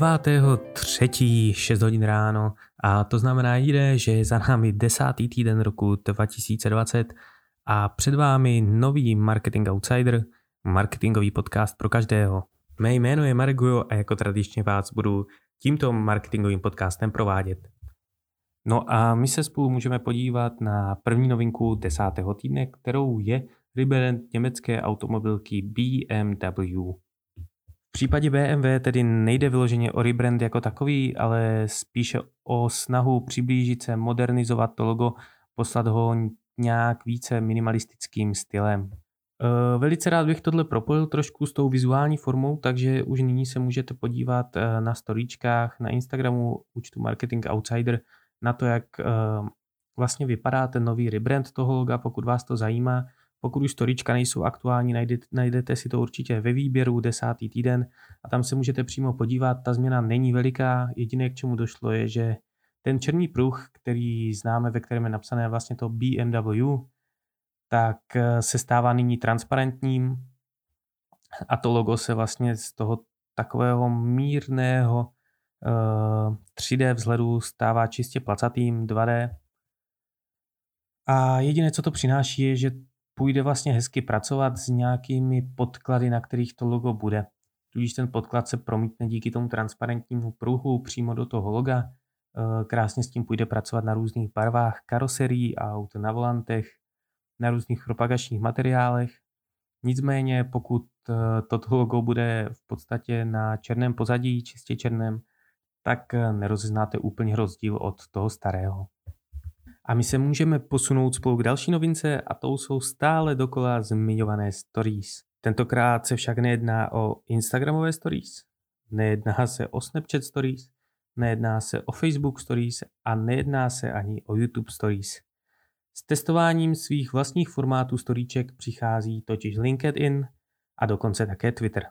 9.3. 6 hodin ráno a to znamená jde, že je za námi desátý týden roku 2020 a před vámi nový Marketing Outsider, marketingový podcast pro každého. Mé jméno je Marek Gujo a jako tradičně vás budu tímto marketingovým podcastem provádět. No a my se spolu můžeme podívat na první novinku desátého týdne, kterou je rebrand německé automobilky BMW. V případě BMW tedy nejde vyloženě o rebrand jako takový, ale spíše o snahu přiblížit se, modernizovat to logo, poslat ho nějak více minimalistickým stylem. E, velice rád bych tohle propojil trošku s tou vizuální formou, takže už nyní se můžete podívat e, na storíčkách, na Instagramu účtu Marketing Outsider, na to, jak e, vlastně vypadá ten nový rebrand toho loga, pokud vás to zajímá. Pokud už storička nejsou aktuální, najdete, najdete si to určitě ve výběru desátý týden a tam se můžete přímo podívat. Ta změna není veliká, jediné k čemu došlo je, že ten černý pruh, který známe, ve kterém je napsané vlastně to BMW, tak eh, se stává nyní transparentním a to logo se vlastně z toho takového mírného 3D eh, vzhledu stává čistě placatým 2D. A jediné, co to přináší, je, že půjde vlastně hezky pracovat s nějakými podklady, na kterých to logo bude. Tudíž ten podklad se promítne díky tomu transparentnímu pruhu přímo do toho loga. Eh, krásně s tím půjde pracovat na různých barvách karoserií aut, na volantech, na různých propagačních materiálech. Nicméně, pokud eh, toto logo bude v podstatě na černém pozadí, čistě černém, tak eh, nerozeznáte úplně rozdíl od toho starého. A my se můžeme posunout spolu k další novince a to jsou stále dokola zmiňované stories. Tentokrát se však nejedná o Instagramové stories, nejedná se o Snapchat stories, nejedná se o Facebook stories a nejedná se ani o YouTube stories. S testováním svých vlastních formátů storíček přichází totiž LinkedIn a dokonce také Twitter.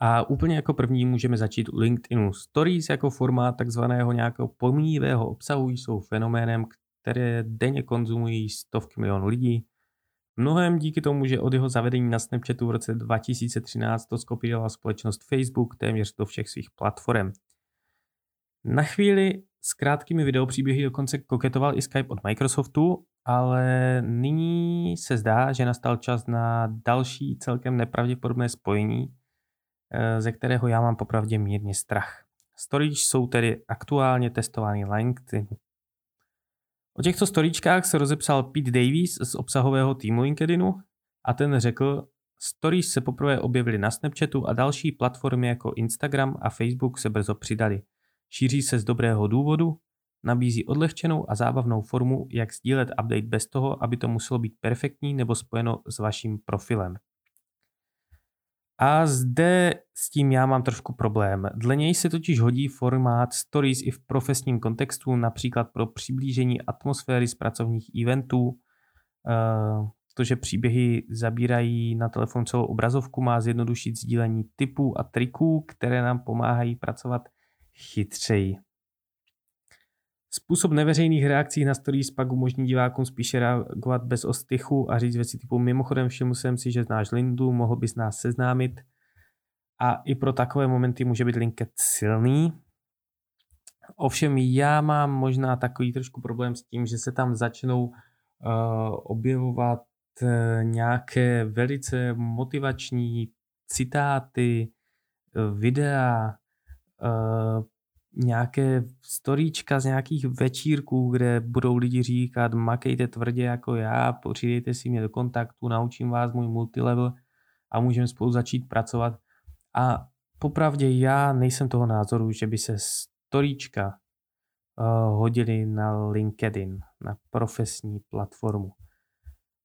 A úplně jako první můžeme začít u LinkedInu. Stories jako formát takzvaného nějakého pomíjivého obsahu jsou fenoménem, které denně konzumují stovky milionů lidí. Mnohem díky tomu, že od jeho zavedení na Snapchatu v roce 2013 to skopírovala společnost Facebook téměř do všech svých platform. Na chvíli s krátkými videopříběhy dokonce koketoval i Skype od Microsoftu, ale nyní se zdá, že nastal čas na další celkem nepravděpodobné spojení, eh, ze kterého já mám popravdě mírně strach. Storage jsou tedy aktuálně testovány LinkedIn O těchto storíčkách se rozepsal Pete Davies z obsahového týmu LinkedInu a ten řekl, stories se poprvé objevily na Snapchatu a další platformy jako Instagram a Facebook se brzo přidali. Šíří se z dobrého důvodu, nabízí odlehčenou a zábavnou formu, jak sdílet update bez toho, aby to muselo být perfektní nebo spojeno s vaším profilem. A zde s tím já mám trošku problém. Dle něj se totiž hodí formát stories i v profesním kontextu, například pro přiblížení atmosféry z pracovních eventů. Eh, to, že příběhy zabírají na telefon celou obrazovku, má zjednodušit sdílení typů a triků, které nám pomáhají pracovat chytřeji. Způsob neveřejných reakcí na stories pak umožní divákům spíše reagovat bez ostychu a říct věci typu mimochodem všiml jsem si, že znáš Lindu, mohl bys nás seznámit. A i pro takové momenty může být LinkedIn silný. Ovšem já mám možná takový trošku problém s tím, že se tam začnou uh, objevovat uh, nějaké velice motivační citáty, uh, videa, uh, nějaké storíčka z nějakých večírků, kde budou lidi říkat makejte tvrdě jako já, přidejte si mě do kontaktu, naučím vás můj multilevel a můžeme spolu začít pracovat. A popravdě já nejsem toho názoru, že by se storíčka uh, hodili na LinkedIn, na profesní platformu.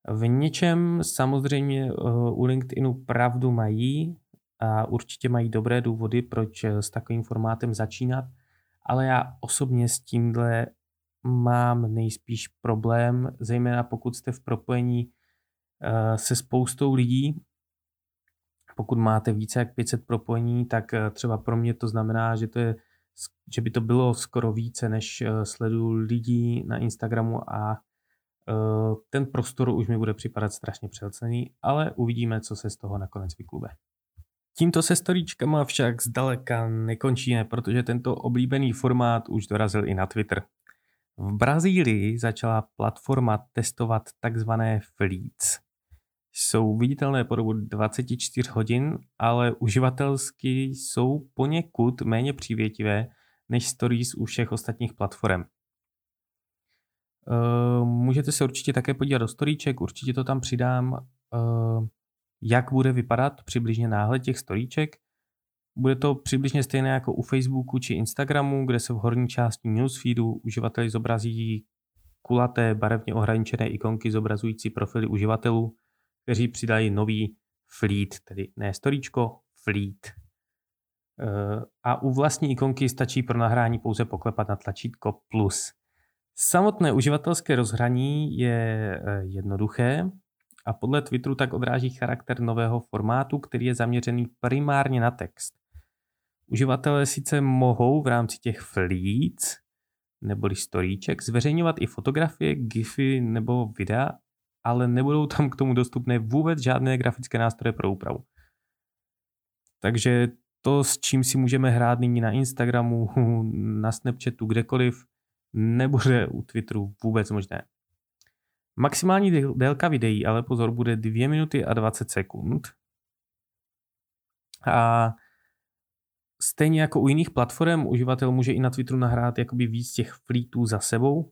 V něčem samozřejmě uh, u LinkedInu pravdu mají, a určitě mají dobré důvody, proč eh, s takovým formátem začínat, ale já osobně s tímhle mám nejspíš problém, zejména pokud jste v propojení eh, se spoustou lidí. Pokud máte více jak 500 propojení, tak eh, třeba pro mě to znamená, že, to je, že by to bylo skoro více, než sleduju lidí na Instagramu a ten prostor už mi bude připadat strašně přelcený, ale uvidíme, co se z toho nakonec vyklube. Tímto se storíčkama však zdaleka nekončíme, protože tento oblíbený formát už dorazil i na Twitter. V Brazílii začala platforma testovat takzvané fleets. Jsou viditelné po dobu 24 hodin, ale uživatelsky jsou poněkud méně přívětivé než stories u všech ostatních platform. Uh, můžete se určitě také podívat do storíček, určitě to tam přidám, uh, jak bude vypadat přibližně náhled těch storíček. Bude to přibližně stejné jako u Facebooku či Instagramu, kde se v horní části newsfeedu uživatelé zobrazí kulaté barevně ohraničené ikonky zobrazující profily uživatelů, kteří přidají nový fleet, tedy ne storíčko, fleet. Eh, a u vlastní ikonky stačí pro nahrání pouze poklepat na tlačítko plus. Samotné uživatelské rozhraní je eh, jednoduché a podle Twitteru tak odráží charakter nového formátu, který je zaměřený primárně na text. Uživatelé sice mohou v rámci těch fleets neboli storíček zveřejňovat i fotografie, gify nebo videa, ale nebudou tam k tomu dostupné vůbec žádné grafické nástroje pro úpravu. Takže to, s čím si můžeme hrát nyní na Instagramu, na Snapchatu, kdekoliv, nebude u Twitteru vůbec možné. Maximální délka videí, ale pozor, bude 2 minuty a 20 sekund. A stejně jako u jiných platform, uživatel může i na Twitteru nahrát jakoby víc těch fleetů za sebou,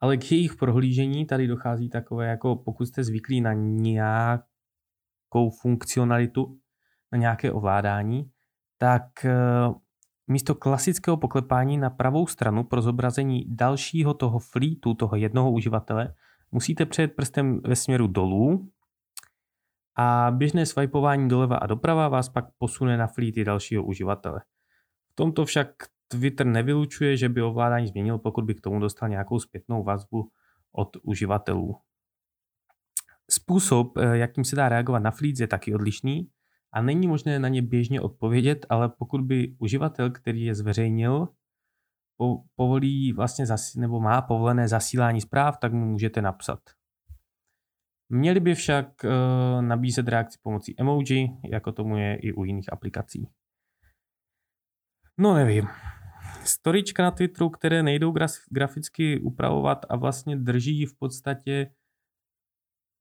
ale k jejich prohlížení tady dochází takové, jako pokud jste zvyklí na nějakou funkcionalitu, na nějaké ovládání, tak eh, místo klasického poklepání na pravou stranu pro zobrazení dalšího toho fleetu, toho jednoho uživatele, musíte přejet prstem ve směru dolů a běžné swipování doleva a doprava vás pak posune na fleety dalšího uživatele. V tomto však Twitter nevylučuje, že by ovládání změnil, pokud by k tomu dostal nějakou zpětnou vazbu od uživatelů. Způsob, eh, jakým se dá reagovat na fleets, je taky odlišný a není možné na ně běžně odpovědět, ale pokud by uživatel, který je zveřejnil, povolí vlastně zasi, nebo má povolené zasílání zpráv, tak mu můžete napsat. Měli by však uh, nabízet reakci pomocí emoji, jako tomu je i u jiných aplikací. No nevím. Storička na Twitteru, které nejdou graficky upravovat a vlastně drží v podstatě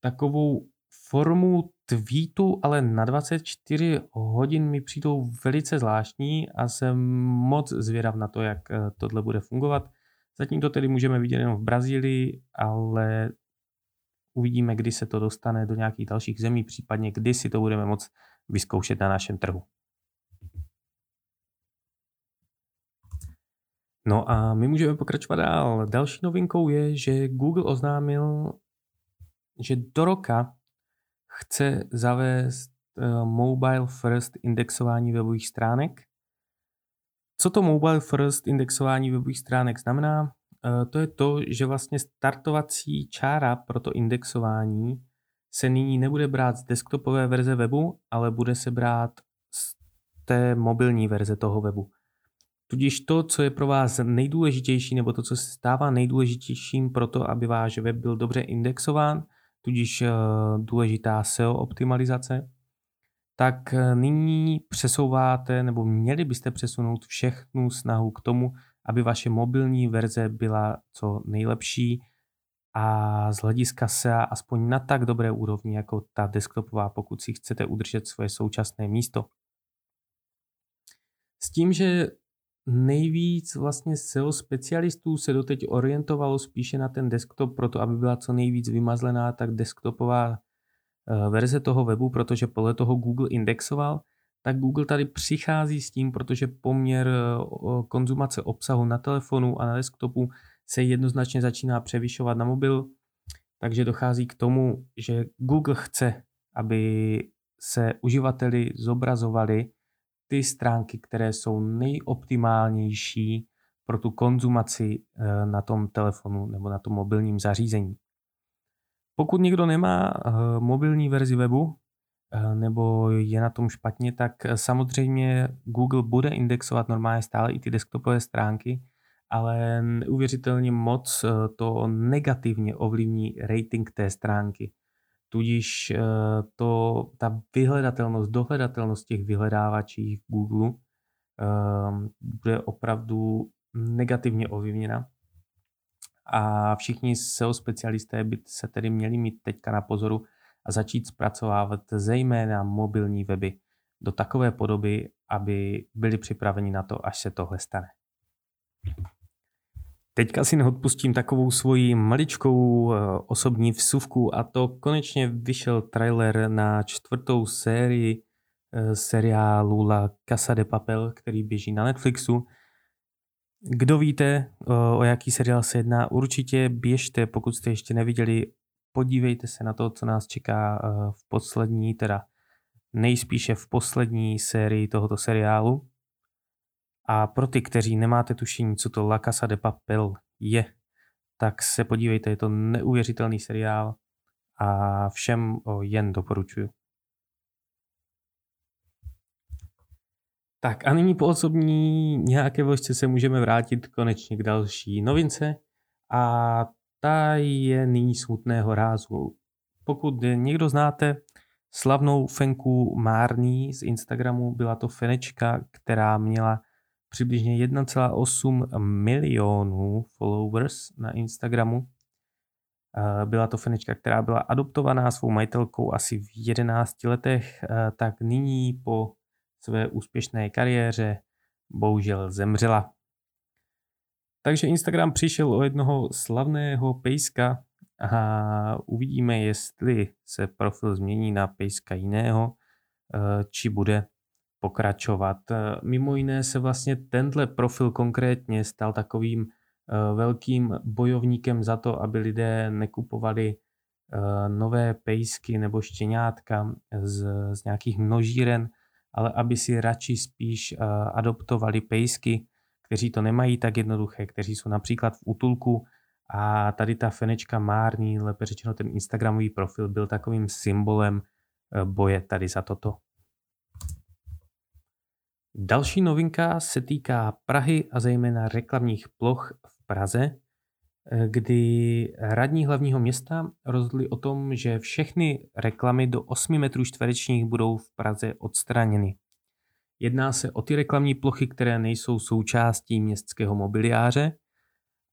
takovou formu tweetu, ale na 24 hodin mi přijdou velice zvláštní a jsem moc zvědav na to, jak eh, tohle bude fungovat. Zatím to tedy můžeme vidět jenom v Brazílii, ale uvidíme, kdy se to dostane do nějakých dalších zemí, případně kdy si to budeme moct vyzkoušet na našem trhu. No a my můžeme pokračovat dál. Další novinkou je, že Google oznámil, že do roka chce zavést eh, mobile first indexování webových stránek. Co to mobile first indexování webových stránek znamená? Eh, to je to, že vlastně startovací čára pro to indexování se nyní nebude brát z desktopové verze webu, ale bude se brát z té mobilní verze toho webu. Tudíž to, co je pro vás nejdůležitější, nebo to, co se stává nejdůležitějším pro to, aby váš web byl dobře indexován, tudíž eh, důležitá SEO optimalizace, tak eh, nyní přesouváte, nebo měli byste přesunout všechnu snahu k tomu, aby vaše mobilní verze byla co nejlepší a z hlediska SEA aspoň na tak dobré úrovni jako ta desktopová, pokud si chcete udržet svoje současné místo. S tím, že nejvíc vlastně SEO specialistů se doteď orientovalo spíše na ten desktop, proto aby byla co nejvíc vymazlená tak desktopová eh, verze toho webu, protože podle toho Google indexoval, tak Google tady přichází s tím, protože poměr eh, konzumace obsahu na telefonu a na desktopu se jednoznačně začíná převyšovat na mobil, takže dochází k tomu, že Google chce, aby se uživateli zobrazovali ty stránky, které jsou nejoptimálnější pro tu konzumaci eh, na tom telefonu nebo na tom mobilním zařízení. Pokud někdo nemá eh, mobilní verzi webu eh, nebo je na tom špatně, tak samozřejmě Google bude indexovat normálně stále i ty desktopové stránky, ale neuvěřitelně moc to negativně ovlivní rating té stránky. Tudíž to, ta vyhledatelnost, dohledatelnost těch vyhledávačí v Google bude opravdu negativně ovlivněna. A všichni SEO specialisté by se tedy měli mít teďka na pozoru a začít zpracovávat zejména mobilní weby do takové podoby, aby byli připraveni na to, až se tohle stane. Teďka si neodpustím takovou svoji maličkou eh, osobní vsuvku a to konečně vyšel trailer na čtvrtou sérii eh, seriálu La Casa de Papel, který běží na Netflixu. Kdo víte, eh, o jaký seriál se jedná, určitě běžte, pokud jste ještě neviděli, podívejte se na to, co nás čeká v poslední, teda nejspíše v poslední sérii tohoto seriálu. A pro ty, kteří nemáte tušení, co to La Casa de Papel je, tak se podívejte, je to neuvěřitelný seriál a všem ho jen doporučuji. Tak a nyní po osobní nějaké vložce se můžeme vrátit konečně k další novince a ta je nyní smutného rázu. Pokud někdo znáte slavnou Fenku Márný z Instagramu, byla to Fenečka, která měla přibližně 1,8 milionů followers na Instagramu. Byla to Fenečka, která byla adoptovaná svou majitelkou asi v 11 letech, tak nyní po své úspěšné kariéře bohužel zemřela. Takže Instagram přišel o jednoho slavného pejska a uvidíme, jestli se profil změní na pejska jiného, či bude pokračovat. Eh, mimo jiné se vlastně tenhle profil konkrétně stal takovým eh, velkým bojovníkem za to, aby lidé nekupovali eh, nové pejsky nebo štěňátka z, z nějakých množíren, ale aby si radši spíš adoptovali pejsky, kteří to nemají tak jednoduché, kteří jsou například v útulku a tady ta fenečka Mární, lépe řečeno ten Instagramový profil, byl takovým symbolem boje tady za toto. Další novinka se týká Prahy a zejména reklamních ploch v Praze, eh, kdy radní hlavního města rozhodli o tom, že všechny reklamy do 8 metrů čtverečních budou v Praze odstraněny. Jedná se o ty reklamní plochy, které nejsou součástí městského mobiliáře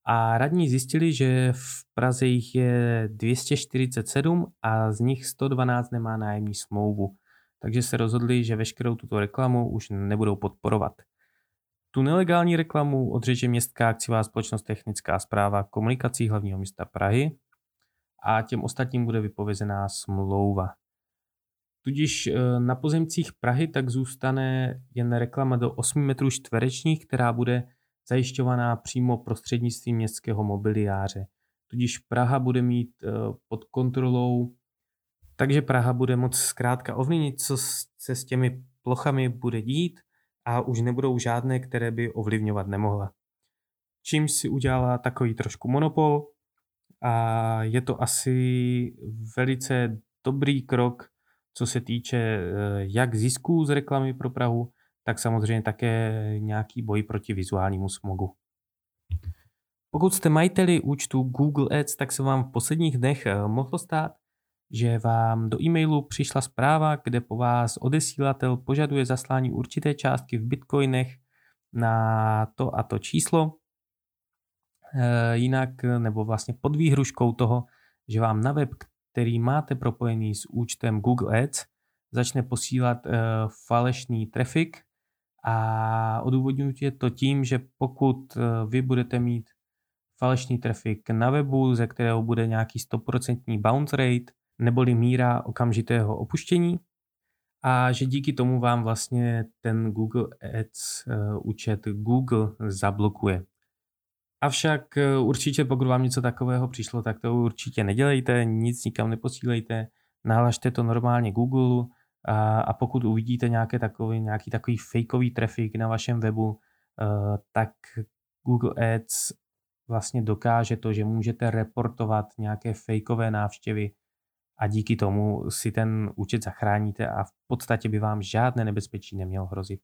a radní zjistili, že v Praze jich je 247 a z nich 112 nemá nájemní smlouvu takže se rozhodli, že veškerou tuto reklamu už nebudou podporovat. Tu nelegální reklamu odřeže Městská akciová společnost Technická zpráva komunikací hlavního města Prahy a těm ostatním bude vypovězená smlouva. Tudíž e, na pozemcích Prahy tak zůstane jen reklama do 8 metrů čtverečních, která bude zajišťovaná přímo prostřednictvím městského mobiliáře. Tudíž Praha bude mít e, pod kontrolou takže Praha bude moct zkrátka ovlivnit, co se s těmi plochami bude dít a už nebudou žádné, které by ovlivňovat nemohla. Čímž si udělala takový trošku monopol a je to asi velice dobrý krok, co se týče eh, jak zisků z reklamy pro Prahu, tak samozřejmě také nějaký boj proti vizuálnímu smogu. Pokud jste majiteli účtu Google Ads, tak se vám v posledních dnech eh, mohlo stát, že vám do e-mailu přišla zpráva, kde po vás odesílatel požaduje zaslání určité částky v bitcoinech na to a to číslo. E, jinak, nebo vlastně pod výhruškou toho, že vám na web, který máte propojený s účtem Google Ads, začne posílat e, falešný trafik a odůvodňuje to tím, že pokud e, vy budete mít falešný trafik na webu, ze kterého bude nějaký 100% bounce rate, neboli míra okamžitého opuštění a že díky tomu vám vlastně ten Google Ads uh, účet Google zablokuje. Avšak uh, určitě pokud vám něco takového přišlo, tak to určitě nedělejte, nic nikam neposílejte, nahlašte to normálně Google a, a pokud uvidíte nějaké takový, nějaký takový fakeový trafik na vašem webu, uh, tak Google Ads vlastně dokáže to, že můžete reportovat nějaké fakeové návštěvy a díky tomu si ten účet zachráníte a v podstatě by vám žádné nebezpečí nemělo hrozit.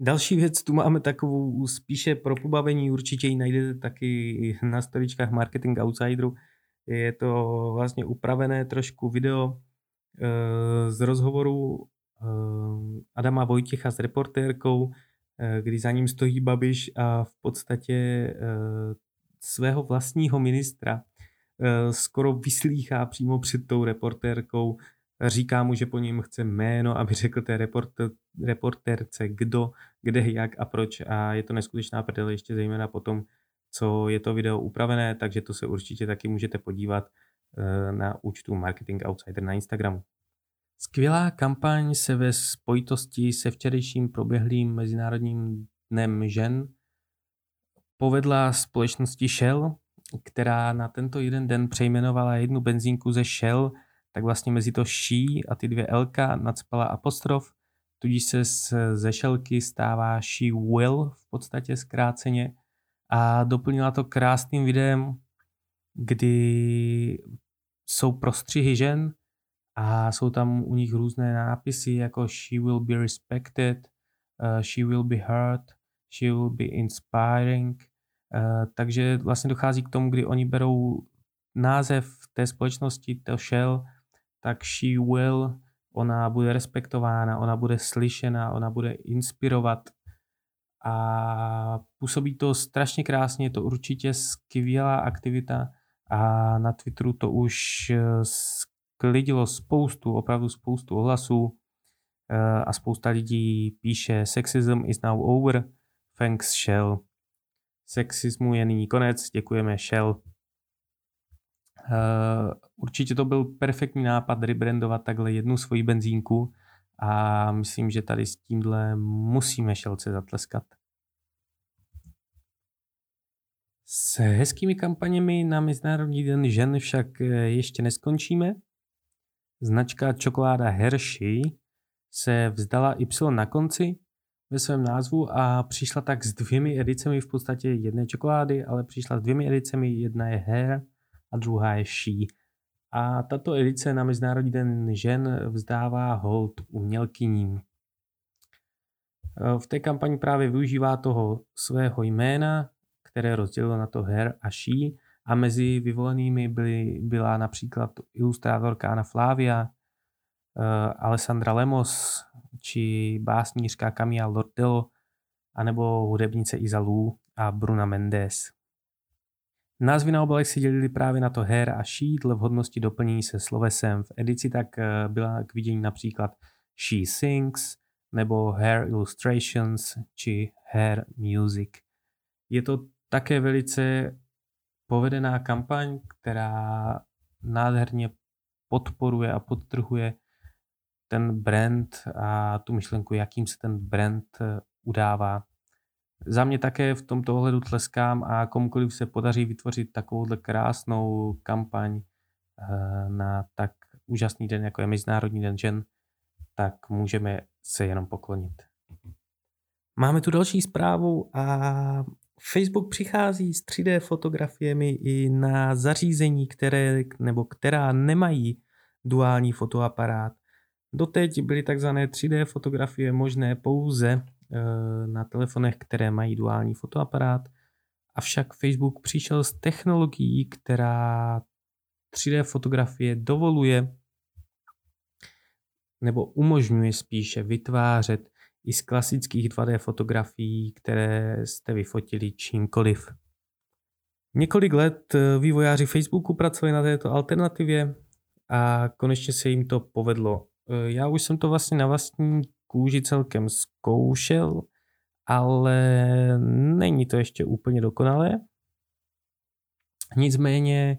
Další věc, tu máme takovou spíše pro pobavení, určitě ji najdete taky na stoličkách Marketing Outsideru, Je to vlastně upravené trošku video z rozhovoru Adama Vojtěcha s reportérkou, kdy za ním stojí Babiš a v podstatě svého vlastního ministra skoro vyslýchá přímo před tou reportérkou, říká mu, že po něm chce jméno, aby řekl té reporter, reportérce, kdo, kde, jak a proč. A je to neskutečná prdel, ještě zejména potom, co je to video upravené, takže to se určitě taky můžete podívat eh, na účtu Marketing Outsider na Instagramu. Skvělá kampaň se ve spojitosti se včerejším proběhlým Mezinárodním dnem žen povedla společnosti Shell, která na tento jeden den přejmenovala jednu benzínku ze Shell tak vlastně mezi to she a ty dvě lk nadspala apostrof, tudíž se ze šelky stává she will v podstatě zkráceně a doplnila to krásným videem, kdy jsou prostřihy žen a jsou tam u nich různé nápisy jako she will be respected, uh, she will be heard, she will be inspiring. Uh, takže vlastně dochází k tomu, kdy oni berou název té společnosti, to Shell, tak she will, ona bude respektována, ona bude slyšena, ona bude inspirovat a působí to strašně krásně, je to určitě skvělá aktivita a na Twitteru to už eh, sklidilo spoustu, opravdu spoustu ohlasů eh, a spousta lidí píše Sexism is now over, thanks Shell. Sexismu je nyní konec, děkujeme Shell. Eh, určitě to byl perfektní nápad rebrandovat takhle jednu svoji benzínku a myslím, že tady s tímhle musíme šelce zatleskat. S hezkými kampaněmi na Mezinárodní den žen však eh, ještě neskončíme. Značka čokoláda Hershey se vzdala Y na konci ve svém názvu a přišla tak s dvěmi edicemi v podstatě jedné čokolády, ale přišla s dvěmi edicemi, jedna je Hair a druhá je She. A tato edice na Mezinárodní den žen vzdává hold umělkyním. V té kampani právě využívá toho svého jména, které rozdělilo na to Her a She a mezi vyvolenými byly, byla například ilustrátorka Anna Flavia, Alessandra Lemos či básnířka Camilla Lordello anebo hudebnice Izalu a Bruna Mendes. Názvy na obalech se dělili právě na to hair a she dle vhodnosti doplnění se slovesem. V edici tak eh, byla k vidění například She Sings nebo Hair Illustrations či Hair Music. Je to také velice povedená kampaň, která nádherně podporuje a podtrhuje ten brand a tu myšlenku, jakým se ten brand eh, udává. Za mě také v tomto ohledu tleskám a komukoliv se podaří vytvořit takovouhle krásnou kampaň eh, na tak úžasný den, jako je Mezinárodní den žen, tak můžeme se jenom poklonit. Máme tu další zprávu a Facebook přichází s 3D fotografiemi i na zařízení, které nebo která nemají duální fotoaparát. Doteď byly takzvané 3D fotografie možné pouze Eh, na telefonech, které mají duální fotoaparát. Avšak Facebook přišel s technologií, která 3D fotografie dovoluje nebo umožňuje spíše vytvářet i z klasických 2D fotografií, které jste vyfotili čímkoliv. Několik let eh, vývojáři Facebooku pracovali na této alternativě a konečně se jim to povedlo. Eh, já už jsem to vlastně na vlastní kůži celkem zkoušel, ale není to ještě úplně dokonalé. Nicméně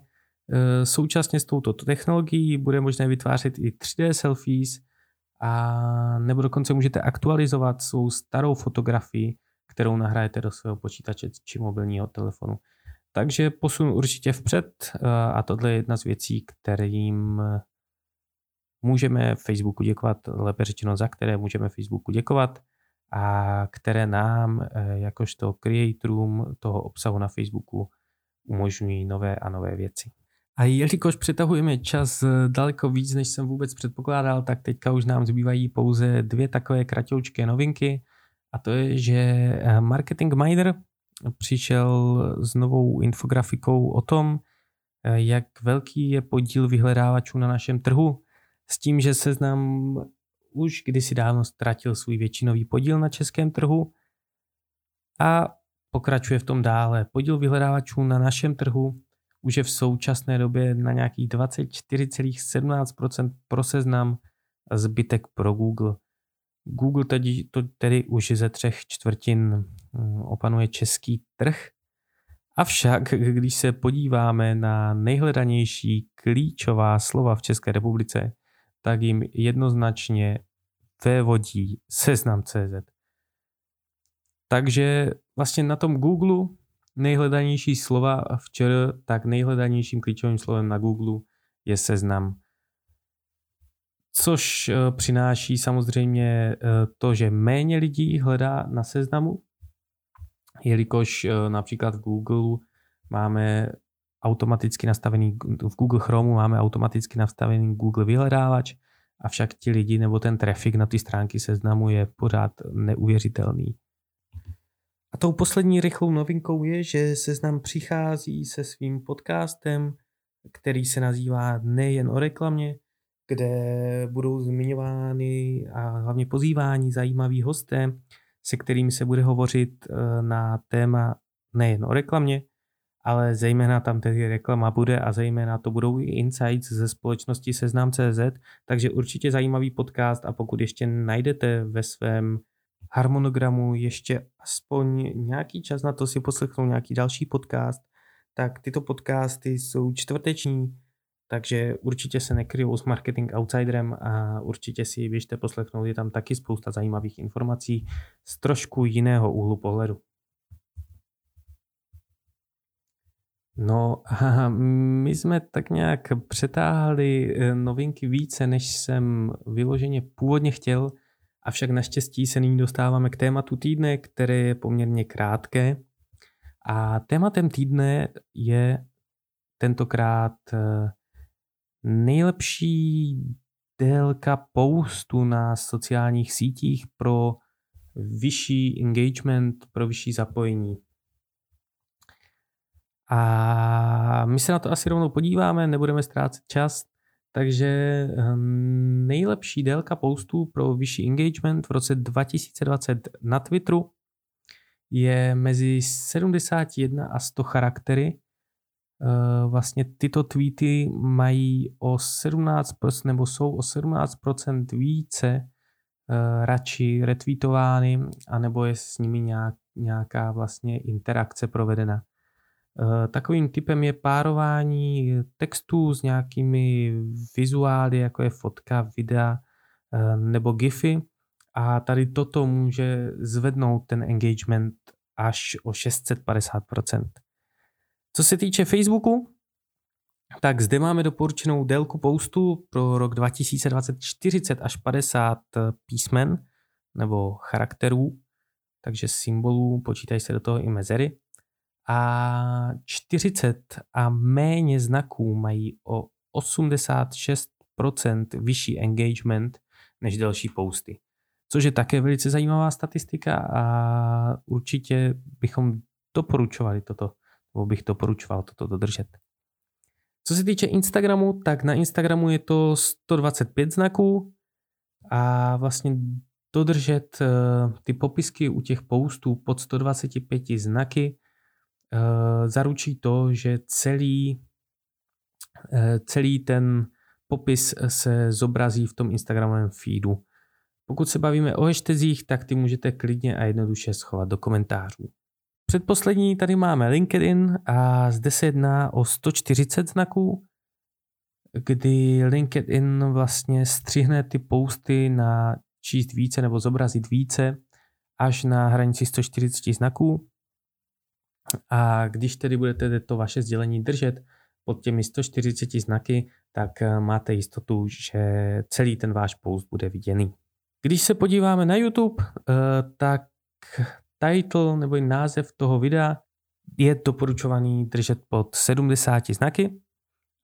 e, současně s touto technologií bude možné vytvářet i 3D selfies a nebo dokonce můžete aktualizovat svou starou fotografii, kterou nahrajete do svého počítače či mobilního telefonu. Takže posun určitě vpřed e, a tohle je jedna z věcí, kterým můžeme Facebooku děkovat, lépe řečeno za které můžeme Facebooku děkovat a které nám, eh, jakožto creatorům toho obsahu na Facebooku, umožňují nové a nové věci. A jelikož přetahujeme čas eh, daleko víc, než jsem vůbec předpokládal, tak teďka už nám zbývají pouze dvě takové kratoučké novinky. A to je, že eh, Marketing Miner přišel s novou infografikou o tom, jak velký je podíl vyhledávačů na našem trhu, s tím, že seznam už kdysi dávno ztratil svůj většinový podíl na českém trhu a pokračuje v tom dále. Podíl vyhledávačů na našem trhu už je v současné době na nějakých 24,17% pro seznam a zbytek pro Google. Google tedy, to tedy už ze třech čtvrtin hm, opanuje český trh. Avšak, když se podíváme na nejhledanější klíčová slova v České republice, tak jim jednoznačně vévodí seznam.cz. Takže vlastně na tom Google nejhledanější slova včera, tak nejhledanějším klíčovým slovem na Google je seznam. Což eh, přináší samozřejmě eh, to, že méně lidí hledá na seznamu, jelikož eh, například v Google máme automaticky nastavený, v Google Chrome máme automaticky nastavený Google vyhledávač, avšak ti lidi nebo ten trafik na ty stránky seznamu je pořád neuvěřitelný. A tou poslední rychlou novinkou je, že Seznam přichází se svým podcastem, který se nazývá Nejen o reklamě, kde budou zmiňovány a hlavně pozýváni zajímaví hosté, se kterými se bude hovořit eh, na téma nejen o reklamě, ale zejména tam tedy reklama bude a zejména to budou i insights ze společnosti Seznam.cz, takže určitě zajímavý podcast a pokud ještě najdete ve svém harmonogramu ještě aspoň nějaký čas na to si poslechnout nějaký další podcast, tak tyto podcasty jsou čtvrteční, takže určitě se nekryjou s Marketing Outsiderem a určitě si běžte poslechnout, je tam taky spousta zajímavých informací z trošku jiného úhlu pohledu. No my jsme tak nějak přetáhli eh, novinky více, než jsem vyloženě původně chtěl, avšak naštěstí se nyní dostáváme k tématu týdne, které je poměrně krátké. A tématem týdne je tentokrát eh, nejlepší délka postu na sociálních sítích pro vyšší engagement, pro vyšší zapojení. A my se na to asi rovnou podíváme, nebudeme ztrácet čas. Takže hm, nejlepší délka postů pro vyšší engagement v roce 2020 na Twitteru je mezi 71 a 100 charaktery. Eh, vlastně tyto tweety mají o 17% nebo jsou o 17% více eh, radši retweetovány, anebo je s nimi nějak, nějaká vlastně interakce provedena. Eh, takovým typem je párování textů s nějakými vizuály, jako je fotka, videa eh, nebo GIFy. A tady toto může zvednout ten engagement až o 650%. Co se týče Facebooku, tak zde máme doporučenou délku postu pro rok 2020 40 až 50 písmen nebo charakterů, takže symbolů, počítají se do toho i mezery a 40 a méně znaků mají o 86% vyšší engagement než další posty. Což je také velice zajímavá statistika a určitě bychom doporučovali toto, nebo bych doporučoval toto dodržet. Co se týče Instagramu, tak na Instagramu je to 125 znaků a vlastně dodržet eh, ty popisky u těch postů pod 125 znaky zaručí to, že celý, eh, celý ten popis se zobrazí v tom Instagramovém feedu. Pokud se bavíme o hashtazích, tak ty můžete klidně a jednoduše schovat do komentářů. Předposlední tady máme LinkedIn a zde se jedná o 140 znaků, kdy LinkedIn vlastně střihne ty posty na číst více nebo zobrazit více až na hranici 140 znaků. A když tedy budete to vaše sdělení držet pod těmi 140 znaky, tak eh, máte jistotu, že celý ten váš post bude viděný. Když se podíváme na YouTube, eh, tak title nebo název toho videa je doporučovaný držet pod 70 znaky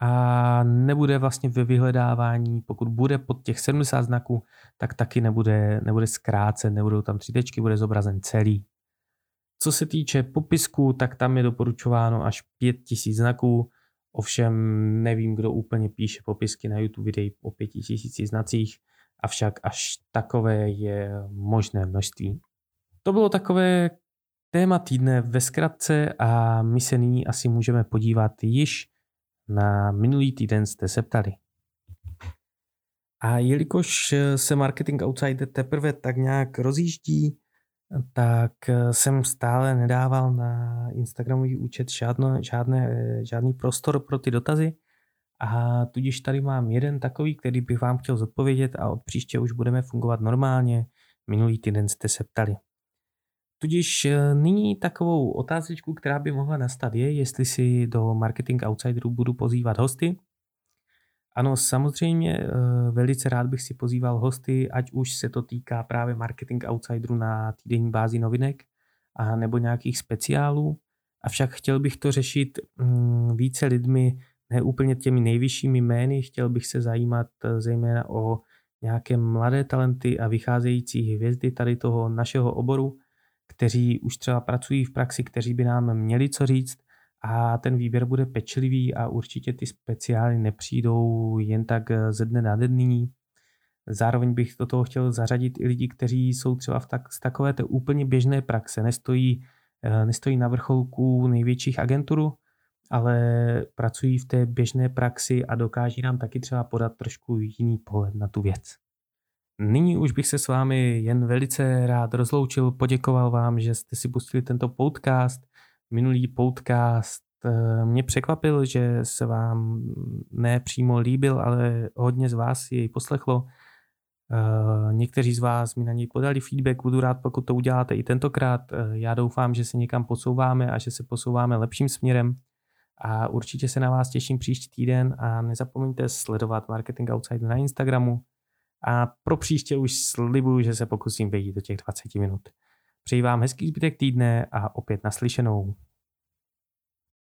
a nebude vlastně ve vyhledávání, pokud bude pod těch 70 znaků, tak taky nebude, nebude zkrácen, nebudou tam tři tečky, bude zobrazen celý. Co se týče popisku, tak tam je doporučováno až 5000 znaků, Ovšem nevím, kdo úplně píše popisky na YouTube videí po pěti tisíci znacích, avšak až takové je možné množství. To bylo takové téma týdne ve zkratce a my se nyní asi můžeme podívat již na minulý týden jste se ptali. A jelikož se Marketing Outsider teprve tak nějak rozjíždí, tak jsem stále nedával na Instagramový účet žádno, žádné, žádný prostor pro ty dotazy. A tudíž tady mám jeden takový, který bych vám chtěl zodpovědět a od příště už budeme fungovat normálně. Minulý týden jste se ptali. Tudíž eh, nyní takovou otázečku, která by mohla nastat, je, jestli si do Marketing Outsideru budu pozývat hosty. Ano, samozřejmě eh, velice rád bych si pozýval hosty, ať už se to týká právě Marketing Outsideru na týdenní bázi novinek a nebo nějakých speciálů. Avšak chtěl bych to řešit mm, více lidmi, ne úplně těmi nejvyššími jmény, chtěl bych se zajímat eh, zejména o nějaké mladé talenty a vycházející hvězdy tady toho našeho oboru, kteří už třeba pracují v praxi, kteří by nám měli co říct a ten výběr bude pečlivý a určitě ty speciály nepřijdou jen tak ze dne na den Zároveň bych do toho chtěl zařadit i lidi, kteří jsou třeba v tak, z takové té úplně běžné praxe, nestojí, eh, nestojí na vrcholku největších agenturů, ale pracují v té běžné praxi a dokáží nám taky třeba podat trošku jiný pohled na tu věc. Nyní už bych se s vámi jen velice rád rozloučil, poděkoval vám, že jste si pustili tento podcast. Minulý podcast eh, mě překvapil, že se vám ne přímo líbil, ale hodně z vás jej poslechlo. Eh, někteří z vás mi na něj podali feedback, budu rád, pokud to uděláte i tentokrát. Eh, já doufám, že se někam posouváme a že se posouváme lepším směrem. A určitě se na vás těším příští týden a nezapomeňte sledovat Marketing Outside na Instagramu, a pro příště už slibuju, že se pokusím vejít do těch 20 minut. Přeji vám hezký zbytek týdne a opět naslyšenou.